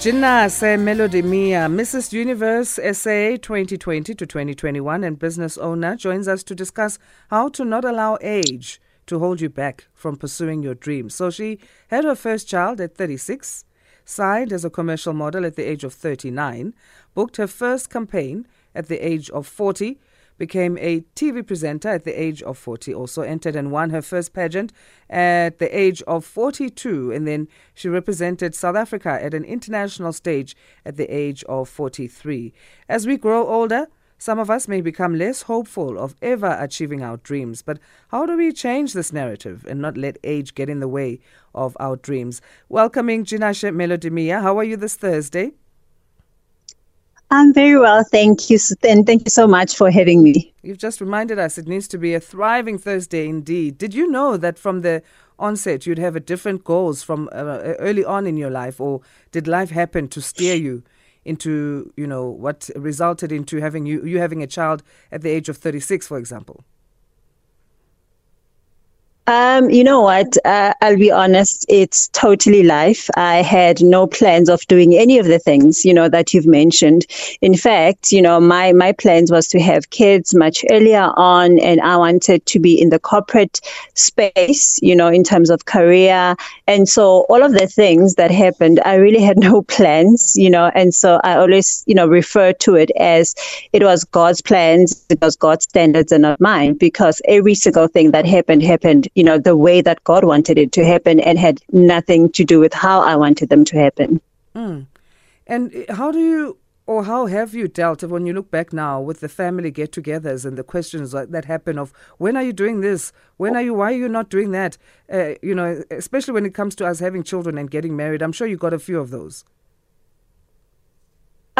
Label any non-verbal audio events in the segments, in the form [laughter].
Ginase Melody Miya, Mrs. Universe SA 2020 to 2021 and business owner, joins us to discuss how to not allow age to hold you back from pursuing your dreams. So she had her first child at 36, signed as a commercial model at the age of 39, booked her first campaign at the age of 40, became a TV presenter at the age of 40, also entered and won her first pageant at the age of 42, and then she represented South Africa at an international stage at the age of 43. As we grow older, some of us may become less hopeful of ever achieving our dreams, but how do we change this narrative and not let age get in the way of our dreams? Welcoming Ginase Melodimia. How are you this Thursday? I'm very well, thank you. And thank you so much for having me. You've just reminded us it needs to be a thriving Thursday indeed. Did you know that from the onset you'd have a different goals from uh, early on in your life, or did life happen to steer you into, you know, what resulted into having you you having a child at the age of 36, for example? Um, you know what? Uh, I'll be honest. It's totally life. I had no plans of doing any of the things you know that you've mentioned. In fact, you know, my my plans was to have kids much earlier on, and I wanted to be in the corporate space. You know, in terms of career, and so all of the things that happened, I really had [laughs] no plans. You know, and so I always you know refer to it as it was God's plans, it was God's standards, and not mine, because every single thing that happened happened know, the way that God wanted it to happen and had nothing to do with how I wanted them to happen. Mm. And how do you or how have you dealt when you look back now with the family get-togethers and the questions that happen of when are you doing this when are you why are you not doing that uh, you know especially when it comes to us having children and getting married i'm sure you got a few of those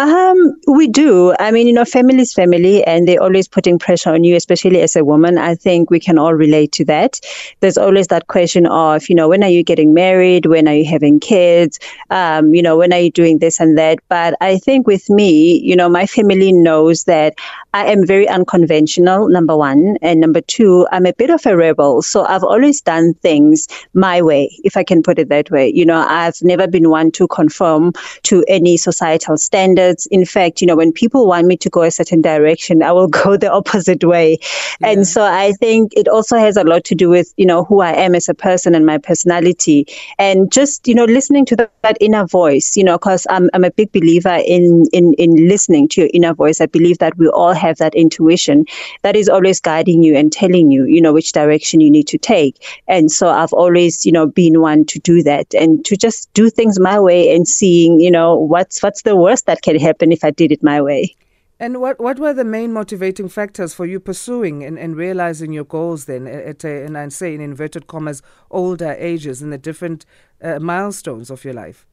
um, we do. I mean, you know, family is family, and they're always putting pressure on you, especially as a woman. I think we can all relate to that. There's always that question of, you know, when are you getting married? When are you having kids? Um, you know, when are you doing this and that? But I think with me, you know, my family knows that I am very unconventional, number one. And number two, I'm a bit of a rebel. So I've always done things my way, if I can put it that way. You know, I've never been one to conform to any societal standards in fact, you know, when people want me to go a certain direction, I will [laughs] go the opposite way. Yeah. And so I think it also has a lot to do with, you know, who I am as a person and my personality and just, you know, listening to that inner voice, you know, because I'm, I'm a big believer in, in, in listening to your inner voice. I believe that we all have that intuition that is always guiding you and telling you, you know, which direction you need to take. And so I've always, you know, been one to do that and to just do things my way and seeing, you know, what's, what's the worst that can happen if I did it my way. And what, what were the main motivating factors for you pursuing and, and realizing your goals then at, a, and I say in inverted commas, older ages and the different uh, milestones of your life?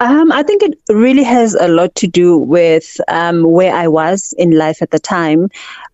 Um, I think it really has a lot to do with um, where I was in life at the time.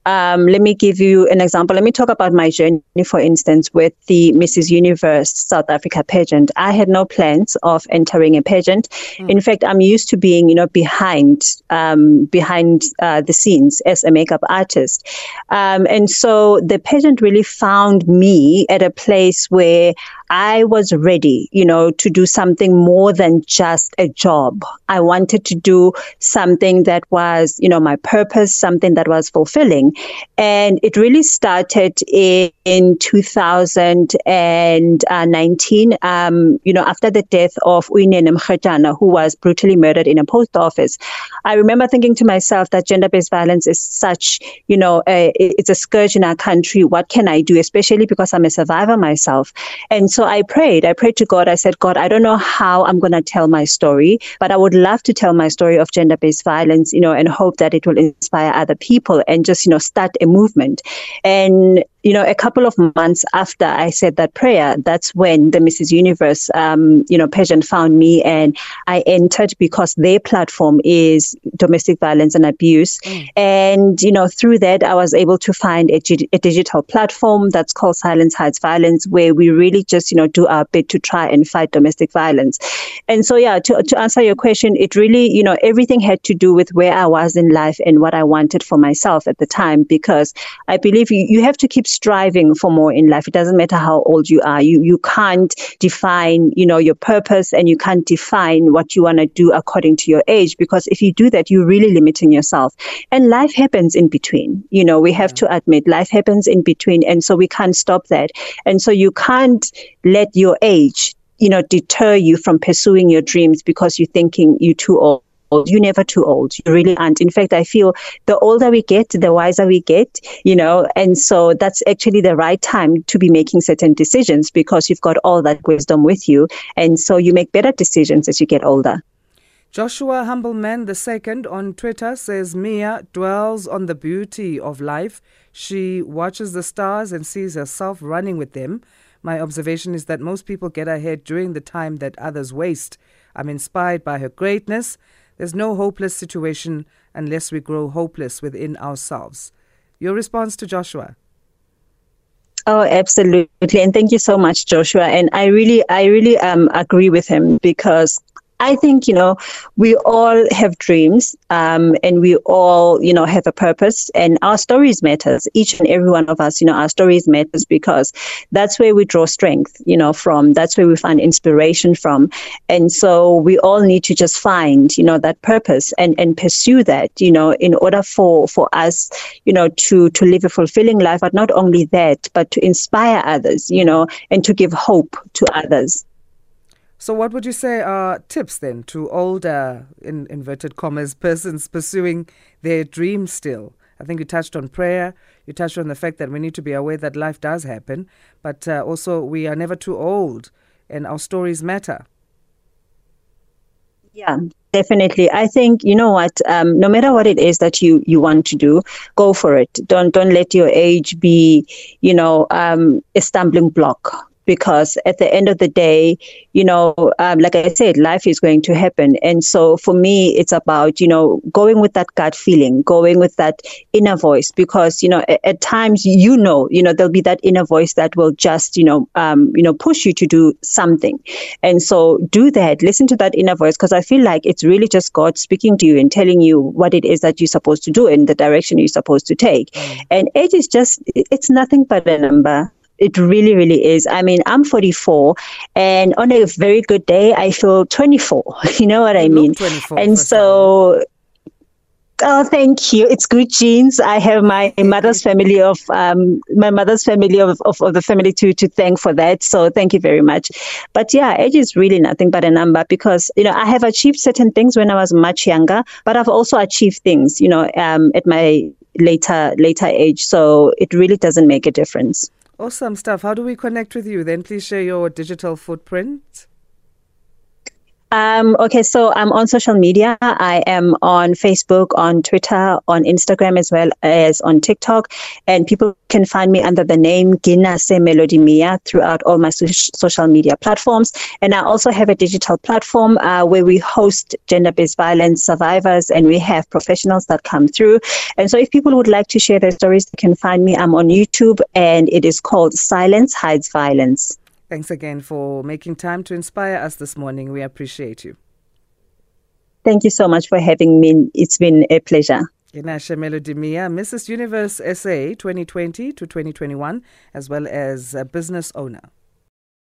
Um, let me give you an example. Let me talk about my journey, for instance, with the Mrs. Universe South Africa pageant. I had no plans of entering a pageant. Mm. In fact, I'm used to being, you know, behind um, behind uh, the scenes as a makeup artist, um, and so the pageant really found me at a place where I was ready, you know, to do something more than just a job. I wanted to do something that was, you know, my purpose, something that was fulfilling. And it really started in, in 2019, um, you know, after the death of Uyinene Mrwetyana, who was brutally murdered in a post office. I remember thinking to myself that gender-based violence is such, you know, a, it's a scourge in our country. What can I do, especially because I'm a survivor myself? And so I prayed. I prayed to God. I said, God, I don't know how I'm going to tell my story, but I would love to tell my story of gender-based violence, you know, and hope that it will inspire other people and just, you know, start a movement. And you know, a couple of months after I said that prayer, that's when the Mrs. Universe, um, you know, pageant found me and I entered because their platform is domestic violence and abuse. Mm. And, you know, through that, I was able to find a, a digital platform that's called Silence Hides Violence, where we really just, you know, do our bit to try and fight domestic violence. And so, yeah, to, to answer your question, it really, you know, everything had to do with where I was in life and what I wanted for myself at the time, because I believe you, you have to keep striving for more in life. It doesn't matter how old you are. You you can't define, you know, your purpose and you can't define what you want to do according to your age because if you do that, you're really limiting yourself. And life happens in between. You know, we have yeah. to admit life happens in between and so we can't stop that. And so you can't let your age you know deter you from pursuing your dreams because you're thinking you're too old you're never too old. You really aren't. In fact, I feel the older we get, the wiser we get, you know, and so that's actually the right time to be making certain decisions because you've got all that wisdom with you. And so you make better decisions as you get older. Joshua Humbleman II on Twitter says Miya dwells on the beauty of life. She watches the stars and sees herself running with them. My observation is that most people get ahead during the time that others waste. I'm inspired by her greatness there's no hopeless situation unless we grow hopeless within ourselves. Your response to Joshua? Oh, absolutely. And thank you so much, Joshua. And I really, I really um, agree with him because I think, you know, we all have dreams um, and we all, you know, have a purpose and our stories matters. Each and every one of us, you know, our stories matters because that's where we draw strength, you know, from. That's where we find inspiration from. And so we all need to just find, you know, that purpose and, and pursue that, you know, in order for, for us, you know, to, to live a fulfilling life, but not only that, but to inspire others, you know, and to give hope to others. So, what would you say are tips then to older, in inverted commas, persons pursuing their dreams still? I think you touched on prayer. You touched on the fact that we need to be aware that life does happen, but uh, also we are never too old and our stories matter. Yeah, definitely. I think you know what. Um, no matter what it is that you you want to do, go for it. Don't don't let your age be, you know, um, a stumbling block because at the end of the day, you know, um, like I said, life is going to happen. And so for me, it's about, you know, going with that gut feeling, going with that inner voice, because, you know, at, at times, you know, you know, there'll be that inner voice that will just, you know, um, you know, push you to do something. And so do that, listen to that inner voice, because I feel like it's really just God speaking to you and telling you what it is that you're supposed to do and the direction you're supposed to take. Mm. And age is just, it's nothing but a number. It really, really is. I mean, I'm 44, and on a very good day, I feel 24. [laughs] You know what I mean? and so. Oh, thank you. It's good genes. I have my mother's family of um, my mother's family of, of, of, the family to to thank for that. So thank you very much. But yeah, age is really nothing but a number because you know I have achieved certain things when I was much younger, but I've also achieved things you know um, at my later later age. So it really doesn't make a difference. Awesome stuff. How do we connect with you? Then please share your digital footprint. Um, okay, so I'm on social media. I am on Facebook, on Twitter, on Instagram, as well as on TikTok. And people can find me under the name Ginase Melody Miya throughout all my so- social media platforms. And I also have a digital platform uh, where we host gender based violence survivors and we have professionals that come through. And so if people would like to share their stories, they can find me. I'm on YouTube and it is called Silence Hides Violence. Thanks again for making time to inspire us this morning. We appreciate you. Thank you so much for having me. It's been a pleasure. Ginase Melody Miya, Mrs. Universe SA 2020 to 2021, as well as a business owner.